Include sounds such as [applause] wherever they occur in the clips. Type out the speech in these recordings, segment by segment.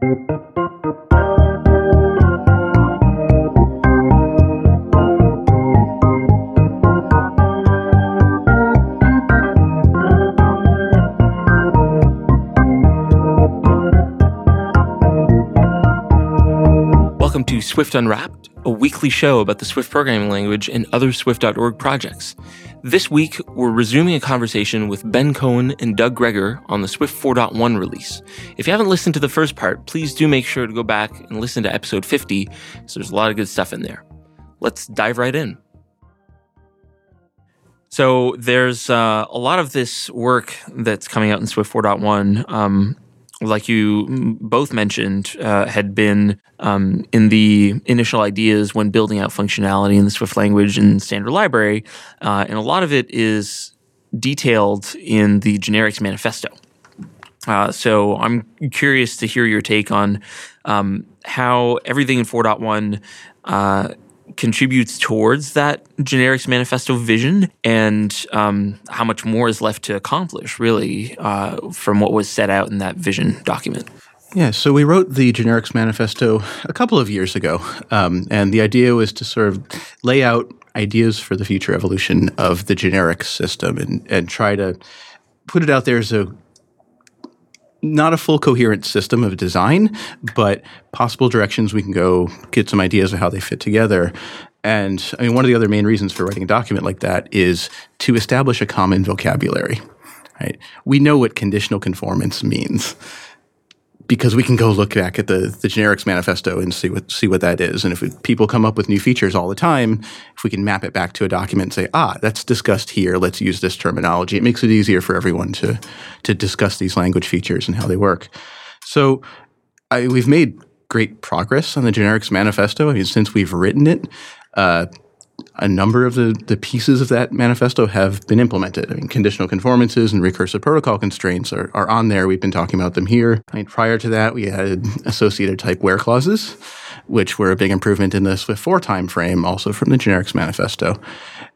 Welcome to Swift Unwrapped, a weekly show about the Swift programming language and other Swift.org projects. This week, we're resuming a conversation with Ben Cohen and Doug Gregor on the Swift 4.1 release. If you haven't listened to the first part, please do make sure to go back and listen to episode 50, so there's a lot of good stuff in there. Let's dive right in. So there's uh, a lot of this work that's coming out in Swift 4.1. Um, like you both mentioned, uh, had been um, in the initial ideas when building out functionality in the Swift language and standard library. Uh, and a lot of it is detailed in the generics manifesto. Uh, so I'm curious to hear your take on um, how everything in 4.1 uh, contributes towards that generics manifesto vision and um, how much more is left to accomplish, really, uh, from what was set out in that vision document. Yeah, so we wrote the generics manifesto a couple of years ago, um, and the idea was to sort of lay out ideas for the future evolution of the generic system and, and try to put it out there as a not a full coherent system of design, but possible directions we can go, get some ideas of how they fit together. And I mean, one of the other main reasons for writing a document like that is to establish a common vocabulary. Right? We know what conditional conformance means because we can go look back at the, the generics manifesto and see what see what that is. And if we, people come up with new features all the time, if we can map it back to a document and say, ah, that's discussed here, let's use this terminology. It makes it easier for everyone to to discuss these language features and how they work. So I, we've made great progress on the generics manifesto. I mean, since we've written it. Uh, a number of the, the pieces of that manifesto have been implemented. I mean, conditional conformances and recursive protocol constraints are, are on there. We've been talking about them here. I mean, prior to that, we had associated type where clauses, which were a big improvement in the Swift 4 timeframe, also from the generics manifesto.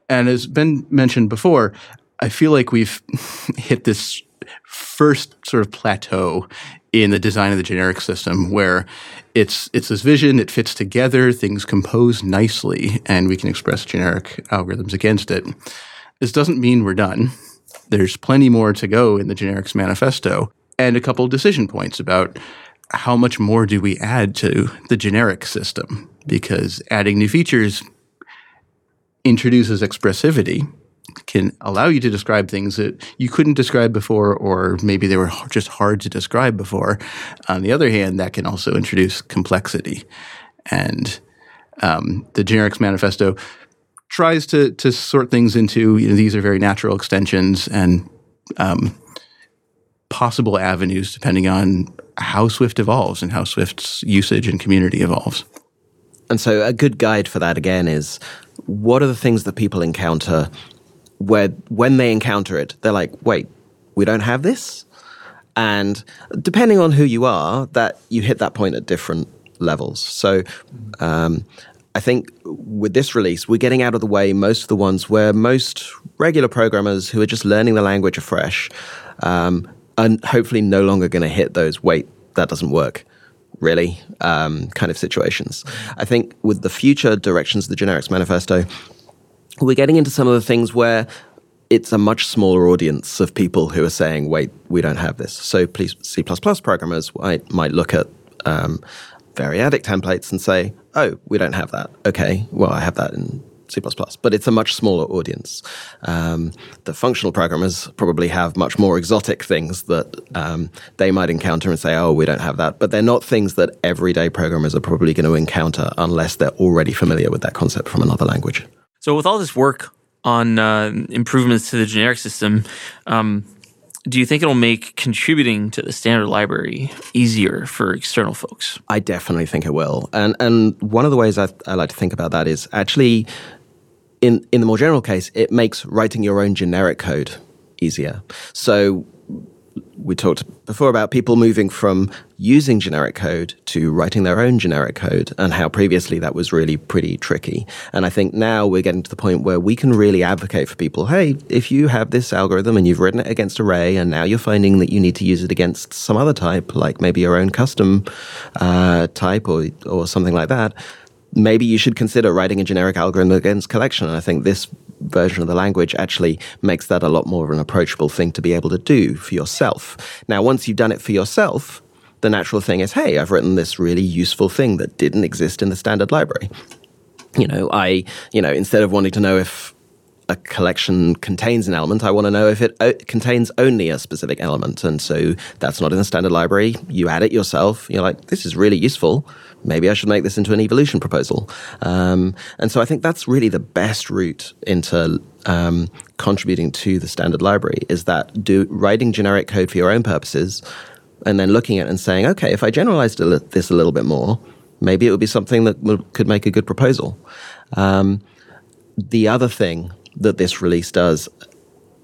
And as been mentioned before, I feel like we've [laughs] hit this first sort of plateau in the design of the generic system where it's it's this vision it fits together things compose nicely and we can express generic algorithms against it. This doesn't mean we're done. There's plenty more to go in the generics manifesto and a couple decision points about how much more do we add to the generic system? Because adding new features introduces expressivity can allow you to describe things that you couldn't describe before, or maybe they were just hard to describe before. On the other hand, that can also introduce complexity. And um, the Generics Manifesto tries to, to sort things into you know, these are very natural extensions and um, possible avenues depending on how Swift evolves and how Swift's usage and community evolves. And so, a good guide for that again is what are the things that people encounter where when they encounter it, they're like, wait, we don't have this? And depending on who you are, that you hit that point at different levels. So um, I think with this release, we're getting out of the way most of the ones where most regular programmers who are just learning the language afresh um, are hopefully no longer going to hit those, wait, that doesn't work really um, kind of situations. I think with the future directions of the Generics Manifesto, we're getting into some of the things where it's a much smaller audience of people who are saying, wait, we don't have this. So please, C++ programmers might, might look at um, variadic templates and say, oh, we don't have that. Okay, well, I have that in C++, but it's a much smaller audience. Um, the functional programmers probably have much more exotic things that um, they might encounter and say, oh, we don't have that. But they're not things that everyday programmers are probably going to encounter unless they're already familiar with that concept from another language. So, with all this work on uh, improvements to the generic system, um, do you think it'll make contributing to the standard library easier for external folks? I definitely think it will. And and one of the ways I, I like to think about that is actually in in the more general case, it makes writing your own generic code easier. So we talked before about people moving from using generic code to writing their own generic code and how previously that was really pretty tricky. And I think now we're getting to the point where we can really advocate for people hey, if you have this algorithm and you've written it against array and now you're finding that you need to use it against some other type, like maybe your own custom uh, type or, or something like that, maybe you should consider writing a generic algorithm against collection. And I think this version of the language actually makes that a lot more of an approachable thing to be able to do for yourself. Now, once you've done it for yourself, the natural thing is, hey, I've written this really useful thing that didn't exist in the standard library. You know, I, you know, instead of wanting to know if a collection contains an element, I want to know if it o- contains only a specific element. And so that's not in the standard library. You add it yourself. You're like, this is really useful maybe I should make this into an evolution proposal. Um, and so I think that's really the best route into um, contributing to the standard library is that do writing generic code for your own purposes and then looking at it and saying, okay, if I generalized this a little bit more, maybe it would be something that could make a good proposal. Um, the other thing that this release does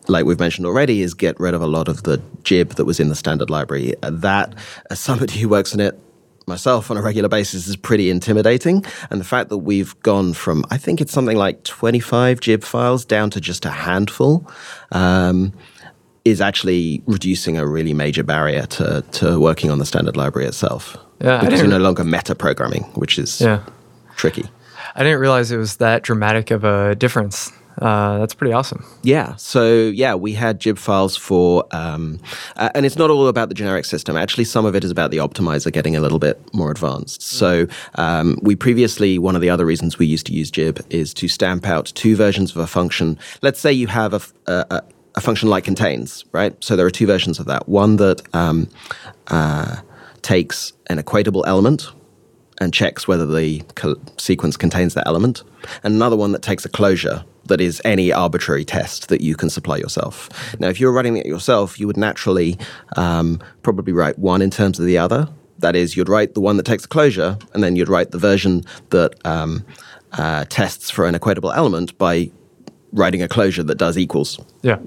like we've mentioned already, is get rid of a lot of the gyb that was in the standard library. That, as somebody who works in it myself on a regular basis is pretty intimidating. And the fact that we've gone from, I think it's something like 25 gyb files down to just a handful. Um, is actually reducing a really major barrier to, to working on the standard library itself. Yeah, because you're no longer meta programming, which is yeah. tricky. I didn't realize it was that dramatic of a difference uh, that's pretty awesome. Yeah. So yeah, we had gyb files for, um, uh, and it's not all about the generic system. Actually, some of it is about the optimizer getting a little bit more advanced. So um, we previously one of the other reasons we used to use gyb is to stamp out two versions of a function. Let's say you have a, a, a function like contains, right? So there are two versions of that. One that um, uh, takes an equatable element and checks whether the co- sequence contains that element, and another one that takes a closure that is any arbitrary test that you can supply yourself. Now, if you're writing it yourself, you would naturally um, probably write one in terms of the other. That is, you'd write the one that takes a closure, and then you'd write the version that um, uh, tests for an equatable element by writing a closure that does equals. Yeah.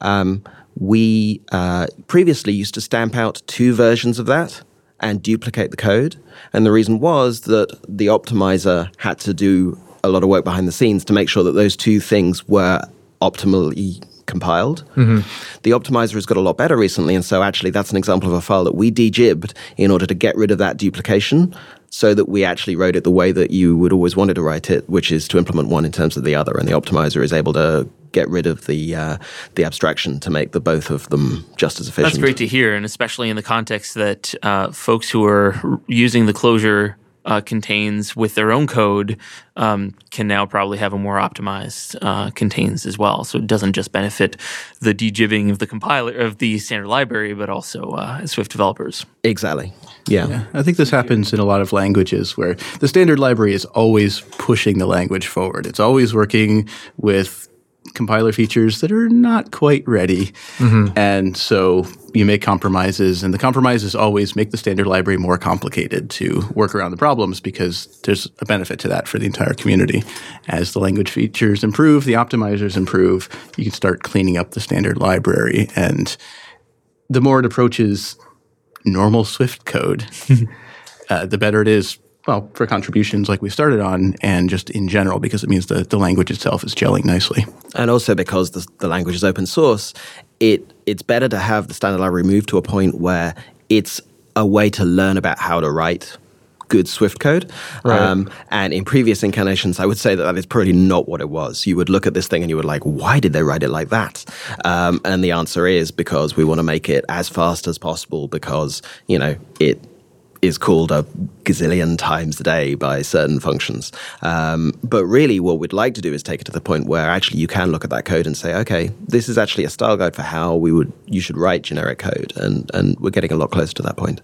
Um, we uh, previously used to stamp out two versions of that and duplicate the code. And the reason was that the optimizer had to do a lot of work behind the scenes to make sure that those two things were optimally compiled. Mm-hmm. The optimizer has got a lot better recently, and so actually that's an example of a file that we degibbed in order to get rid of that duplication so that we actually wrote it the way that you would always wanted to write it, which is to implement one in terms of the other. And the optimizer is able to get rid of the uh, the abstraction to make the both of them just as efficient. That's great to hear, and especially in the context that uh, folks who are using the closure uh, contains with their own code um, can now probably have a more optimized uh, contains as well. So it doesn't just benefit the degibbing of the compiler of the standard library, but also uh, Swift developers. Exactly. Yeah. yeah. I think this happens in a lot of languages where the standard library is always pushing the language forward. It's always working with compiler features that are not quite ready. Mm-hmm. And so you make compromises, and the compromises always make the standard library more complicated to work around the problems because there's a benefit to that for the entire community. As the language features improve, the optimizers improve, you can start cleaning up the standard library. And the more it approaches normal Swift code, [laughs] uh, the better it is well, for contributions like we started on, and just in general, because it means the, the language itself is gelling nicely. And also because the, the language is open source, it it's better to have the standard library move to a point where it's a way to learn about how to write good Swift code. Right. Um, and in previous incarnations, I would say that that is probably not what it was. You would look at this thing and you would like, why did they write it like that? Um, and the answer is because we want to make it as fast as possible because, you know, it is called a gazillion times a day by certain functions. Um, but really, what we'd like to do is take it to the point where actually you can look at that code and say, okay, this is actually a style guide for how we would you should write generic code, and and we're getting a lot closer to that point.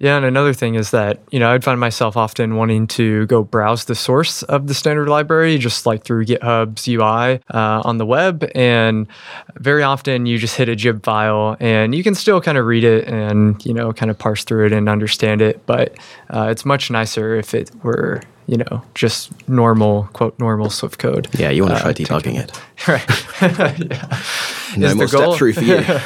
Yeah, and another thing is that, you know, I'd find myself often wanting to go browse the source of the standard library, just like through GitHub's UI uh, on the web. And very often you just hit a gyb file and you can still kind of read it and, you know, kind of parse through it and understand it. But uh, it's much nicer if it were you know, just normal, quote, normal Swift code. Yeah, you want to try uh, debugging it. [laughs] Right. [laughs] yeah. No Is the more step goal- through for you. [laughs]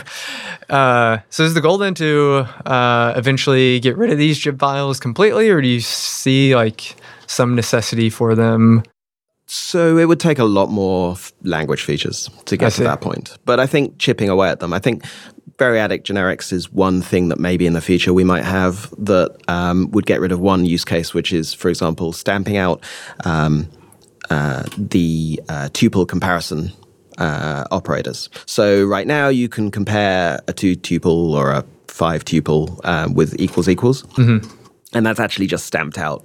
Uh, so is the goal then to uh, eventually get rid of these gyb files completely, or do you see like some necessity for them? So it would take a lot more language features to get to that point. But I think chipping away at them, I think variadic generics is one thing that maybe in the future we might have that um, would get rid of one use case, which is, for example, stamping out um, uh, the uh, tuple comparison uh, operators. So right now you can compare a two tuple or a five tuple um, with equals equals, and that's actually just stamped out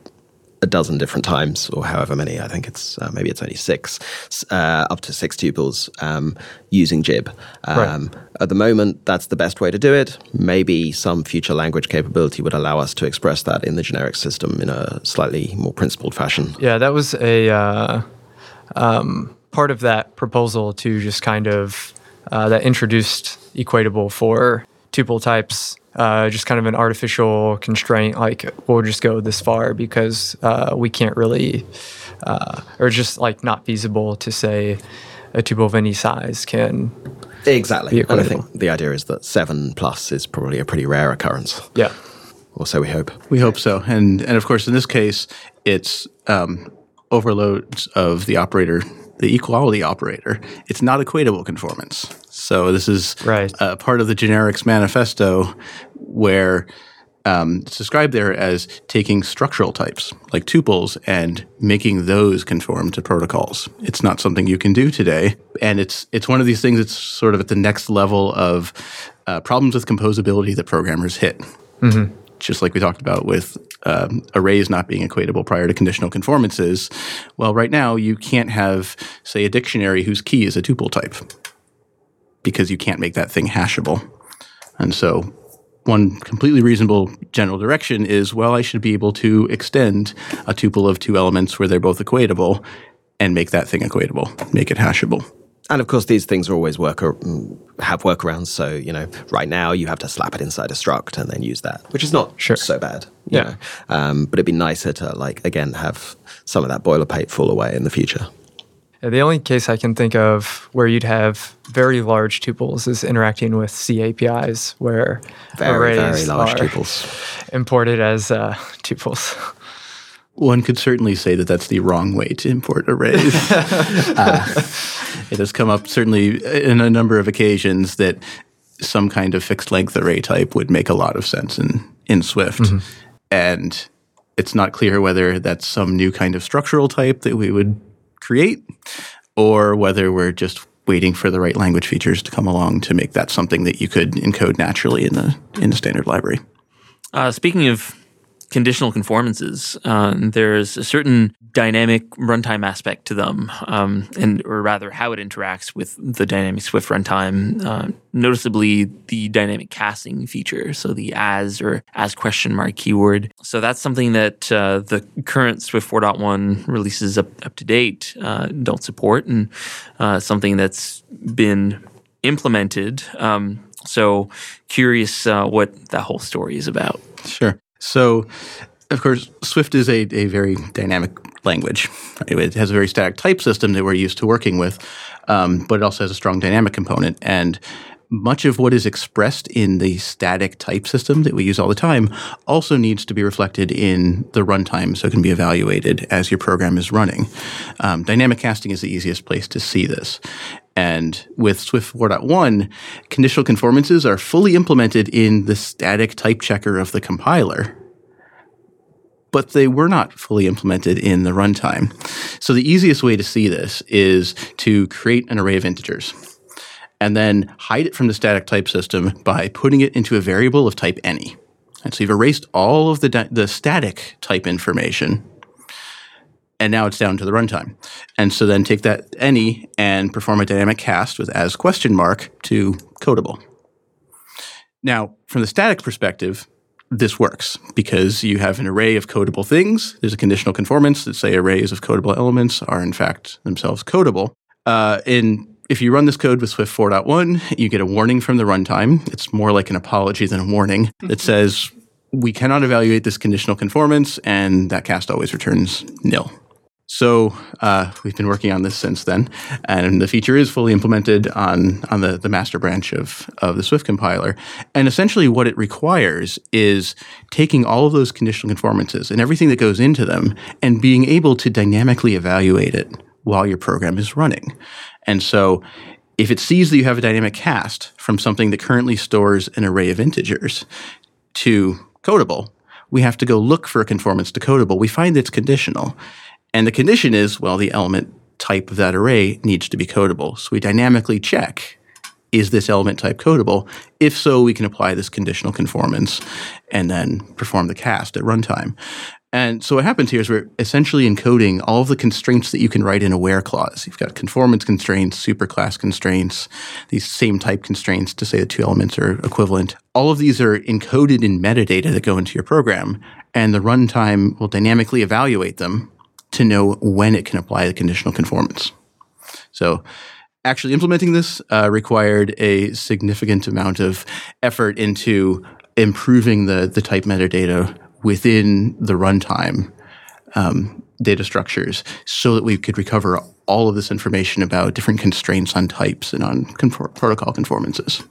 a dozen different times, or however many. I think it's uh, maybe it's only six, uh, up to six tuples um, using Gyb. Um, At the moment, that's the best way to do it. Maybe some future language capability would allow us to express that in the generic system in a slightly more principled fashion. Yeah, that was a uh, um, part of that proposal to just kind of uh, that introduced equatable for tuple types. Uh, just kind of an artificial constraint, like we'll just go this far because uh, we can't really, uh, or just like not feasible to say a tuple of any size can. Exactly. Be And I think the idea is that seven plus is probably a pretty rare occurrence, Yeah. or so we hope. We hope so, and and of course, in this case, it's um, overloads of the operator, the equality operator. It's not equatable conformance. So this is Right. uh, part of the generics manifesto, where um, it's described there as taking structural types like tuples and making those conform to protocols. It's not something you can do today, and it's it's one of these things that's sort of at the next level of uh, problems with composability that programmers hit just like we talked about with um, arrays not being equatable prior to conditional conformances. Well, right now you can't have, say, a dictionary whose key is a tuple type because you can't make that thing hashable. And so, one completely reasonable general direction is well, I should be able to extend a tuple of two elements where they're both equatable and make that thing equatable, make it hashable. And of course, these things are always work mm, have workarounds. So you know, right now you have to slap it inside a struct and then use that, which is not Sure. so bad. you Yeah. know. Um, but it'd be nicer to like again have some of that boilerplate fall away in the future. Yeah, the only case I can think of where you'd have very large tuples is interacting with C APIs, where Very arrays very large are tuples. imported as uh, tuples. [laughs] One could certainly say that that's the wrong way to import arrays. [laughs] Uh, it has come up certainly in a number of occasions that some kind of fixed length array type would make a lot of sense in, in Swift. And it's not clear whether that's some new kind of structural type that we would create or whether we're just waiting for the right language features to come along to make that something that you could encode naturally in the in the standard library. Uh, speaking of conditional conformances, uh, there's a certain dynamic runtime aspect to them, um, and or rather how it interacts with the dynamic Swift runtime. Uh, noticeably, the dynamic casting feature, so the as or as question mark keyword. So that's something that uh, the current Swift 4.1 releases up up to date uh, don't support, and uh, something that's been implemented. Um, so curious uh, what that whole story is about. Sure. So, of course, Swift is a, a very dynamic language. It has a very static type system that we're used to working with, um, but it also has a strong dynamic component. And much of what is expressed in the static type system that we use all the time also needs to be reflected in the runtime so it can be evaluated as your program is running. Um, dynamic casting is the easiest place to see this. And with Swift 4.1, conditional conformances are fully implemented in the static type checker of the compiler, but they were not fully implemented in the runtime. So the easiest way to see this is to create an array of integers and then hide it from the static type system by putting it into a variable of type any. And so you've erased all of the, the static type information and now it's down to the runtime. And so then take that any and perform a dynamic cast with as question mark to codable. Now, from the static perspective, this works because you have an array of codable things. There's a conditional conformance that say arrays of codable elements are in fact themselves codable. Uh, in if you run this code with Swift 4.1, you get a warning from the runtime. It's more like an apology than a warning that says we cannot evaluate this conditional conformance, and that cast always returns nil. So uh, we've been working on this since then, and the feature is fully implemented on on the, the master branch of of the Swift compiler. And essentially, what it requires is taking all of those conditional conformances and everything that goes into them, and being able to dynamically evaluate it while your program is running. And so, if it sees that you have a dynamic cast from something that currently stores an array of integers to codable, we have to go look for a conformance to codable. We find it's conditional. And the condition is, well, the element type of that array needs to be codable. So we dynamically check, is this element type codable? If so, we can apply this conditional conformance and then perform the cast at runtime. And so what happens here is we're essentially encoding all of the constraints that you can write in a where clause. You've got conformance constraints, superclass constraints, these same type constraints to say the two elements are equivalent. All of these are encoded in metadata that go into your program, and the runtime will dynamically evaluate them to know when it can apply the conditional conformance. So actually implementing this uh, required a significant amount of effort into improving the, the type metadata within the runtime um, data structures so that we could recover all of this information about different constraints on types and on confor- protocol conformances.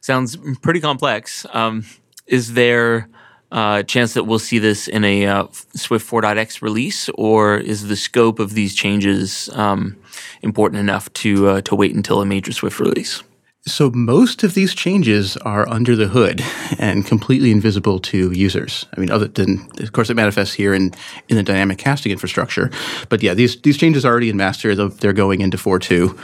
Sounds pretty complex. Um, is there uh, chance that we'll see this in a uh, Swift 4.x release, or is the scope of these changes um, important enough to uh, to wait until a major Swift release? So most of these changes are under the hood and completely invisible to users. I mean, other than of course it manifests here in in the dynamic casting infrastructure, but yeah, these these changes are already in master. They're going into 4.2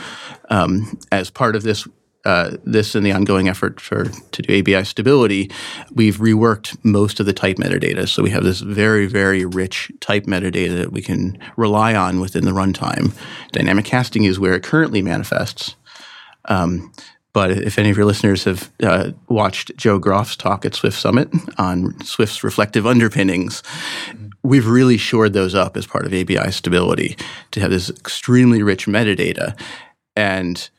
um, as part of this uh, this and the ongoing effort for to do ABI stability, we've reworked most of the type metadata. So we have this very, very rich type metadata that we can rely on within the runtime. Dynamic casting is where it currently manifests. Um, but if any of your listeners have uh, watched Joe Groff's talk at Swift Summit on Swift's reflective underpinnings, we've really shored those up as part of ABI stability to have this extremely rich metadata. And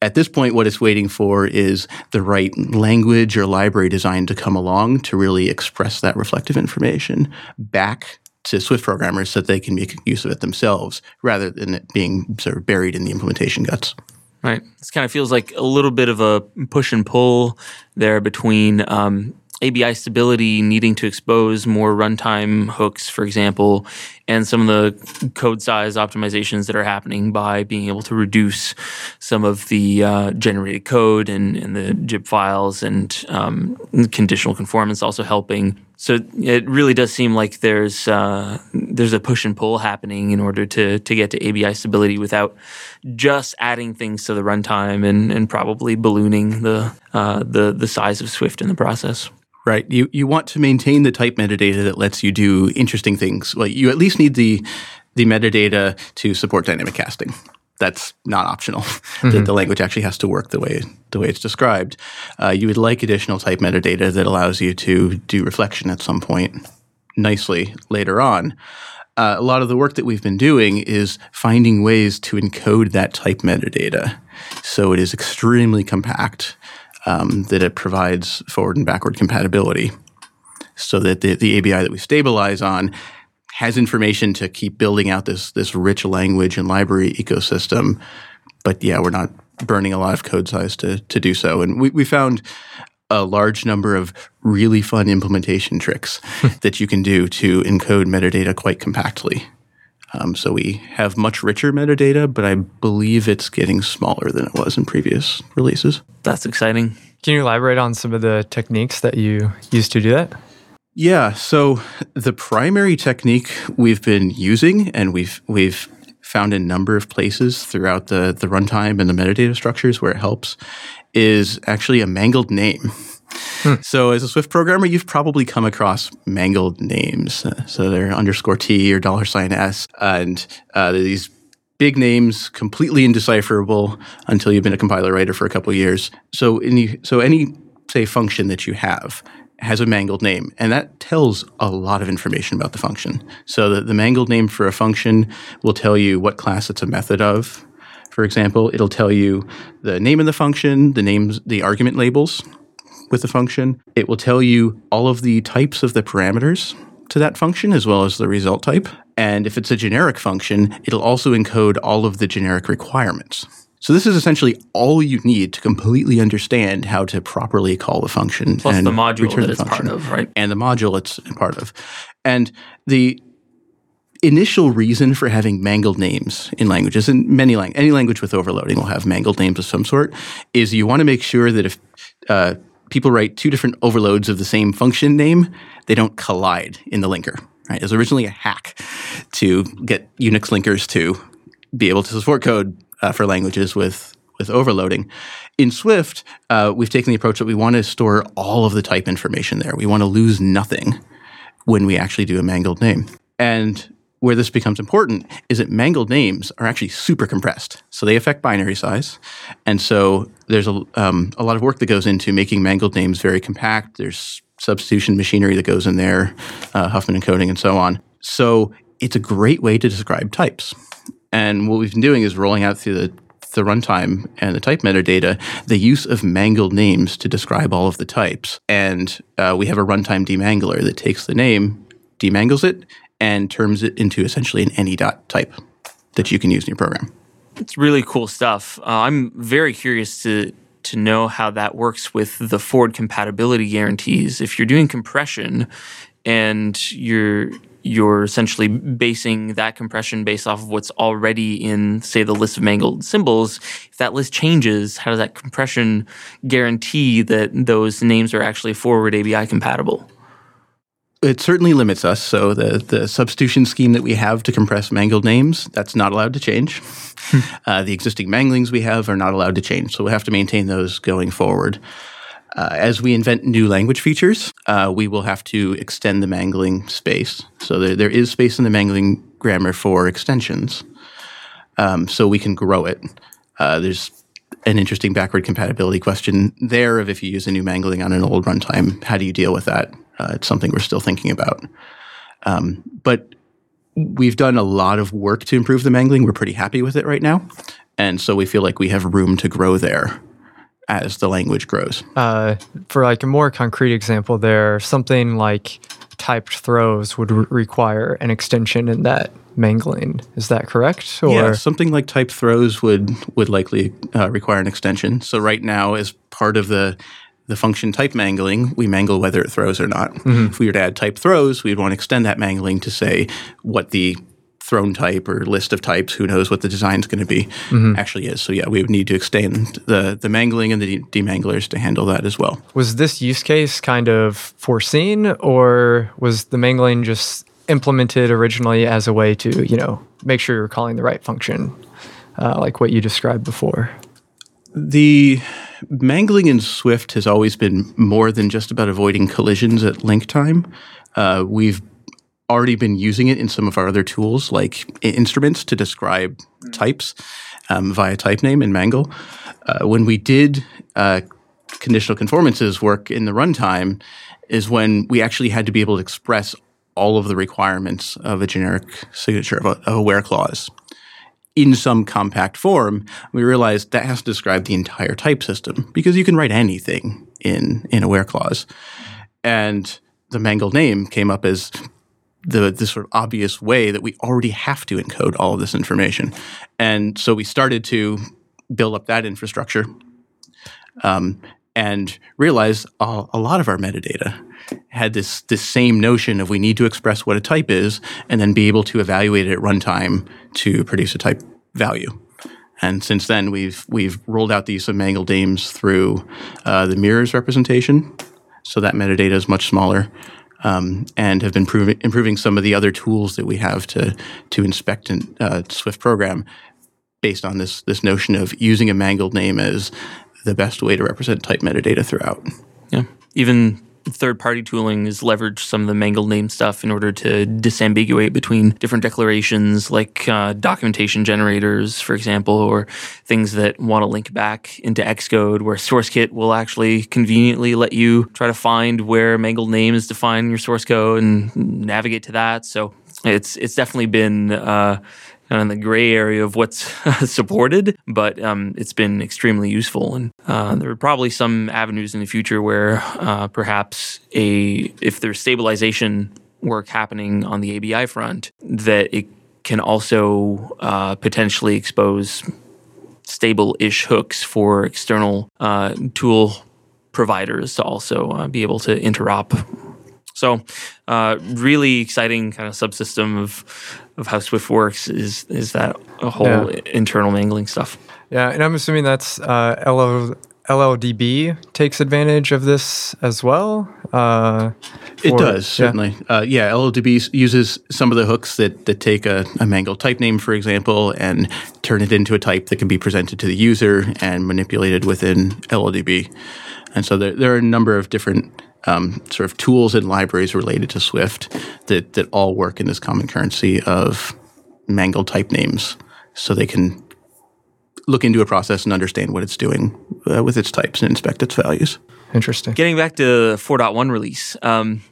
at this point, what it's waiting for is the right language or library design to come along to really express that reflective information back to Swift programmers so that they can make use of it themselves rather than it being sort of buried in the implementation guts. Right. This kind of feels like a little bit of a push and pull there between um, ABI stability needing to expose more runtime hooks, for example, and some of the code size optimizations that are happening by being able to reduce some of the uh, generated code and, and, the gyb files and um, conditional conformance also helping. So it really does seem like there's uh, there's a push and pull happening in order to to get to ABI stability without just adding things to the runtime and, and probably ballooning the uh, the the size of Swift in the process. Right. You you want to maintain the type metadata that lets you do interesting things. Well, you at least need the the metadata to support dynamic casting. That's not optional. [laughs] Mm-hmm. the, the, language actually has to work the way the way it's described. Uh, you would like additional type metadata that allows you to do reflection at some point nicely later on. Uh, a lot of the work that we've been doing is finding ways to encode that type metadata so it is extremely compact um, that it provides forward and backward compatibility so that the, the ABI that we stabilize on has information to keep building out this this rich language and library ecosystem. But yeah, we're not burning a lot of code size to to do so. And we, we found a large number of really fun implementation tricks [laughs] that you can do to encode metadata quite compactly. Um, so we have much richer metadata, but I believe it's getting smaller than it was in previous releases. That's exciting. Can you elaborate on some of the techniques that you use to do that? Yeah, so the primary technique we've been using, and we've we've found a number of places throughout the the runtime and the metadata structures where it helps, is actually a mangled name. Hmm. So, as a Swift programmer, you've probably come across mangled names. Uh, so they're underscore T or dollar sign S, and uh, these big names, completely indecipherable until you've been a compiler writer for a couple years. So, any so any say function that you have has a mangled name, and that tells a lot of information about the function. So, the, the mangled name for a function will tell you what class it's a method of. For example, it'll tell you the name of the function, the names, the argument labels, with the function. It will tell you all of the types of the parameters to that function as well as the result type. And if it's a generic function, it'll also encode all of the generic requirements. So this is essentially all you need to completely understand how to properly call the function Plus and the module that the it's part of, right? And the module it's part of. And the initial reason for having mangled names in languages, and many lang- any language with overloading will have mangled names of some sort, is you want to make sure that if uh, people write two different overloads of the same function name, they don't collide in the linker. Right? It was originally a hack to get Unix linkers to be able to support code uh, for languages with with overloading. In Swift, uh, we've taken the approach that we want to store all of the type information there. We want to lose nothing when we actually do a mangled name. And where this becomes important is that mangled names are actually super compressed. So they affect binary size. And so there's a, um, a lot of work that goes into making mangled names very compact. There's substitution machinery that goes in there, uh, Huffman encoding, and so on. So it's a great way to describe types. And what we've been doing is rolling out through the the runtime and the type metadata, the use of mangled names to describe all of the types. And uh, we have a runtime demangler that takes the name, demangles it, and turns it into essentially an any dot type that you can use in your program. It's really cool stuff. Uh, I'm very curious to to know how that works with the forward compatibility guarantees. If you're doing compression and you're you're essentially basing that compression based off of what's already in, say, the list of mangled symbols. If that list changes, how does that compression guarantee that those names are actually forward ABI compatible? It certainly limits us. So the the substitution scheme that we have to compress mangled names, that's not allowed to change. uh, the existing manglings we have are not allowed to change. So we have to maintain those going forward. Uh, as we invent new language features, uh, we will have to extend the mangling space. So there, there is space in the mangling grammar for extensions. Um, so we can grow it. Uh, there's an interesting backward compatibility question there of if you use a new mangling on an old runtime, how do you deal with that? Uh, it's something we're still thinking about. Um, but we've done a lot of work to improve the mangling. We're pretty happy with it right now. And so we feel like we have room to grow there as the language grows. Uh, for like a more concrete example, there something like typed throws would re- require an extension in that mangling. Is that correct? Or yeah, something like type throws would would likely uh, require an extension. So right now, as part of the the function type mangling, we mangle whether it throws or not. If we were to add type throws, we'd want to extend that mangling to say what the thrown type or list of types, who knows what the design's going to be, actually is. So yeah, we would need to extend the the mangling and the demanglers to handle that as well. was this use case kind of foreseen, or was the mangling just implemented originally as a way to, you know, make sure you're calling the right function, uh, like what you described before? The mangling in Swift has always been more than just about avoiding collisions at link time. Uh, we've already been using it in some of our other tools, like instruments, to describe types um, via type name and mangle. Uh, when we did uh, conditional conformances work in the runtime, is when we actually had to be able to express all of the requirements of a generic signature of a, of a where clause in some compact form, we realized that has to describe the entire type system because you can write anything in in a where clause. And the mangled name came up as the the sort of obvious way that we already have to encode all of this information. And so we started to build up that infrastructure um, and realized a, a lot of our metadata had this this same notion of we need to express what a type is and then be able to evaluate it at runtime to produce a type value. And since then, we've we've rolled out the use of mangled names through uh, the mirrors representation, so that metadata is much smaller, um, and have been proving, improving some of the other tools that we have to to inspect in uh, Swift program based on this this notion of using a mangled name as the best way to represent type metadata throughout. Yeah. Even third party tooling has leveraged some of the mangled name stuff in order to disambiguate between different declarations, like uh, documentation generators, for example, or things that want to link back into Xcode, where SourceKit will actually conveniently let you try to find where mangled name is defined in your source code and navigate to that. So it's it's definitely been uh, kind of in the gray area of what's [laughs] supported, but um, it's been extremely useful. And uh, there are probably some avenues in the future where uh, perhaps a if there's stabilization work happening on the ABI front, that it can also uh, potentially expose stable-ish hooks for external uh, tool providers to also uh, be able to interop. So, uh, really exciting kind of subsystem of of how Swift works is is that a whole Yeah. internal mangling stuff. Yeah, and I'm assuming that's uh, LL, LLDB takes advantage of this as well. Uh, It for- does yeah. certainly. Uh, yeah, LLDB uses some of the hooks that, that take a, a mangled type name, for example, and turn it into a type that can be presented to the user and manipulated within LLDB. And so there, there are a number of different um, sort of tools and libraries related to Swift that that all work in this common currency of mangled type names, so they can look into a process and understand what it's doing uh, with its types and inspect its values. Interesting. Getting back to 4.1 release, um,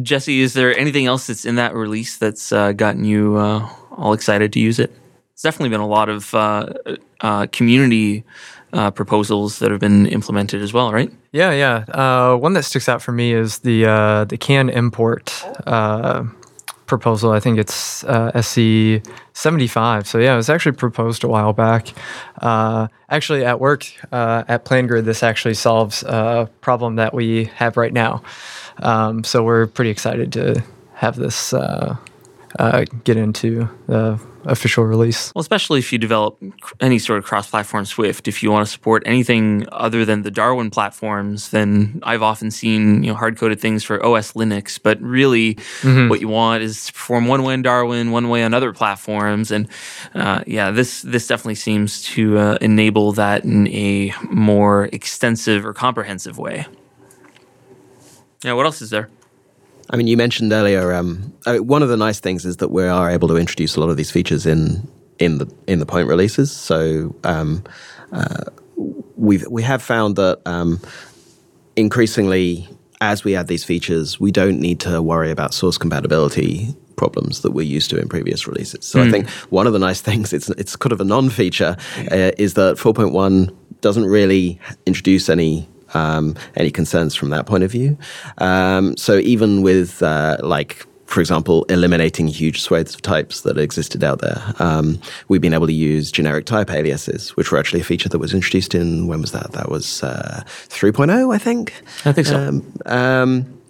Jesse, is there anything else that's in that release that's uh, gotten you uh, all excited to use it? It's definitely been a lot of uh, uh, community uh, proposals that have been implemented as well, right? Yeah, yeah. Uh, one that sticks out for me is the uh, the can import uh, proposal. I think it's uh, SE seventy five. So yeah, it was actually proposed a while back. Uh, actually, at work at PlanGrid, this actually solves a problem that we have right now. Um, so we're pretty excited to have this uh, get into the official release. Well, especially if you develop any sort of cross-platform Swift, if you want to support anything other than the Darwin platforms, then I've often seen you know hard-coded things for OS Linux, but really what you want is to perform one way in Darwin, one way on other platforms, and uh, yeah, this this definitely seems to uh, enable that in a more extensive or comprehensive way. Yeah, what else is there? I mean, you mentioned earlier. Um, uh, one of the nice things is that we are able to introduce a lot of these features in in the in the point releases. So um, uh, we've we have found that um, increasingly, as we add these features, we don't need to worry about source compatibility problems that we're used to in previous releases. So I think one of the nice [laughs] things it's it's kind of a non-feature uh, is that 4.1 doesn't really introduce any um, any concerns from that point of view. Um, so even with uh, like for example, eliminating huge swathes of types that existed out there. Um, we've been able to use generic type aliases, which were actually a feature that was introduced in, when was that? That was uh, 3.0, I think. I think so. Um, um,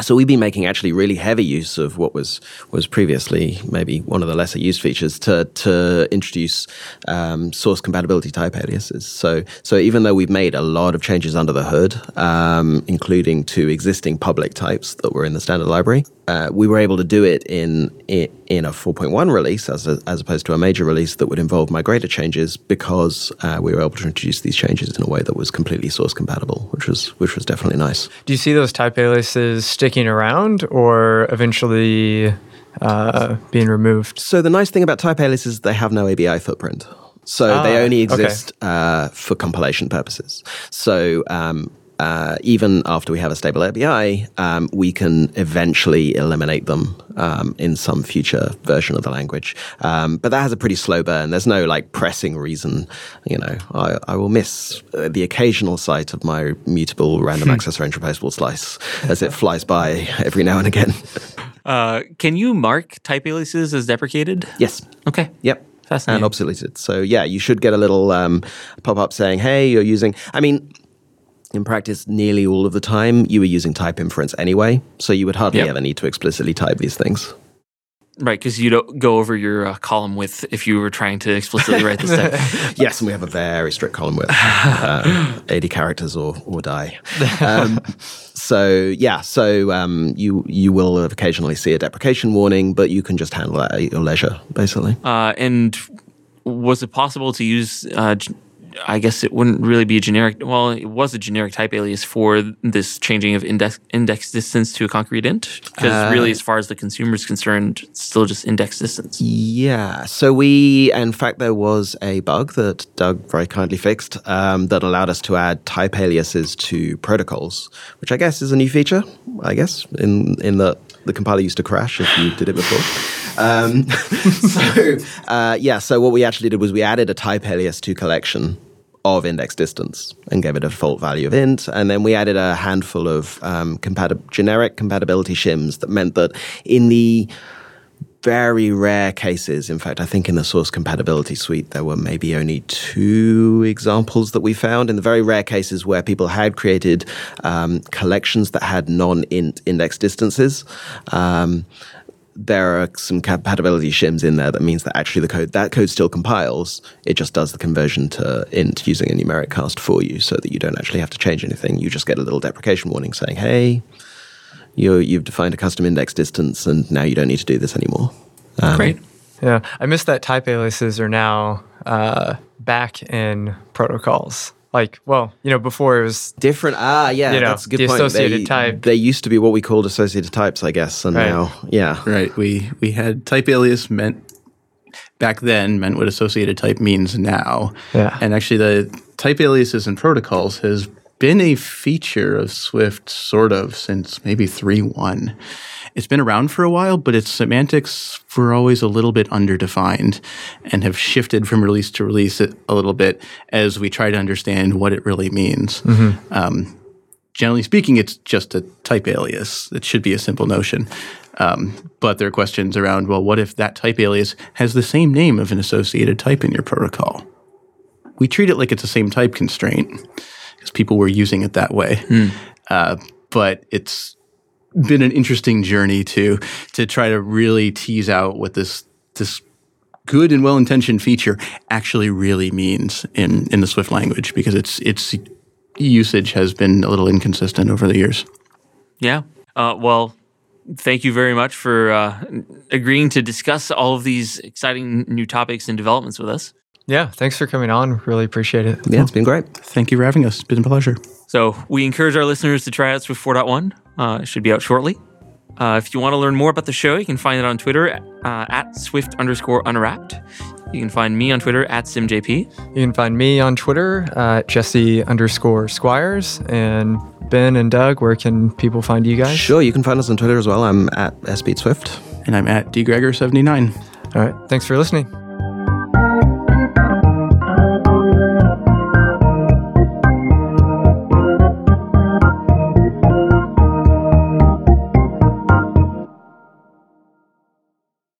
so we've been making actually really heavy use of what was was previously maybe one of the lesser used features to to introduce um, source compatibility type aliases. So so even though we've made a lot of changes under the hood, um, including to existing public types that were in the standard library, uh, we were able to do it in in, in a 4.1 release as a, as opposed to a major release that would involve migrator changes because uh, we were able to introduce these changes in a way that was completely source compatible, which was which was definitely nice. Do you see those type aliases sticking around or eventually uh, being removed? So the nice thing about type aliases is they have no ABI footprint. So they Ah, only okay. exist uh, for compilation purposes. So um, uh, even after we have a stable ABI, um, we can eventually eliminate them um, in some future version of the language. Um, but that has a pretty slow burn. There's no like pressing reason. You know, I, I will miss uh, the occasional sight of my mutable random access range replaceable slice as it flies by every now and again. [laughs] Uh, can you mark type aliases as deprecated? yes. Okay. Yep. Fascinating. And obsoleted. So yeah, you should get a little um, pop up saying, "Hey, you're using." I mean, in practice, nearly all of the time, you were using type inference anyway, so you would hardly Yep. ever need to explicitly type these things. Right, because you don't go over your uh, column width if you were trying to explicitly write this down. [laughs] yes, and we have a very strict column width, um, 80 characters or or die. Um, so yeah, so um, you you will occasionally see a deprecation warning, but you can just handle that at your leisure, basically. Uh, and was it possible to use? Uh, g- I guess it wouldn't really be a generic. Well, it was a generic type alias for this changing of index index distance to a concrete int. Because really, as far as the consumer is concerned, it's still just index distance. Yeah. So we, in fact, there was a bug that Doug very kindly fixed um, that allowed us to add type aliases to protocols, which I guess is a new feature. I guess in in the the compiler used to crash if you did it before. [laughs] Um, [laughs] so uh, yeah, so what we actually did was we added a type alias to collection of index distance and gave it a default value of int. And then we added a handful of um, compatib- generic compatibility shims that meant that in the very rare cases, in fact, I think in the source compatibility suite, there were maybe only two examples that we found. In the very rare cases where people had created um, collections that had non int index distances, um, there are some compatibility shims in there that means that actually the code that code still compiles. It just does the conversion to int using a numeric cast for you, so that you don't actually have to change anything. You just get a little deprecation warning saying, "Hey, you you've defined a custom index distance, and now you don't need to do this anymore." Um, Great. Yeah, I miss that type aliases are now uh, back in protocols. Like, well, you know, before it was Different. Ah, yeah, You know, that's a good the point. associated they, type. They used to be what we called associated types, I guess, and Right. now, yeah, Right. We we had type alias meant back then meant what associated type means now. Yeah. And actually the type aliases and protocols has been a feature of Swift sort of since maybe 3.1. It's been around for a while, but its semantics were always a little bit underdefined and have shifted from release to release a little bit as we try to understand what it really means. Um, generally speaking, it's just a type alias. It should be a simple notion. Um, but there are questions around well, what if that type alias has the same name of an associated type in your protocol? We treat it like it's the same type constraint because people were using it that way. Uh, but it's been an interesting journey to to try to really tease out what this this good and well intentioned feature actually really means in in the Swift language because it's it's usage has been a little inconsistent over the years. Yeah. Uh, well, thank you very much for uh, agreeing to discuss all of these exciting new topics and developments with us. Yeah. Thanks for coming on. Really appreciate it. yeah, it's been great. Thank you for having us. It's been a pleasure. So we encourage our listeners to try out Swift 4.1. Uh, it should be out shortly. Uh, if you want to learn more about the show, you can find it on Twitter uh, at Swift underscore unwrapped. You can find me on Twitter at SimJP. You can find me on Twitter at Jesse underscore Squires and Ben and Doug. Where can people find you guys? Sure, you can find us on Twitter as well. I'm at AirspeedSwift. And I'm at dgregor79. All right. Thanks for listening.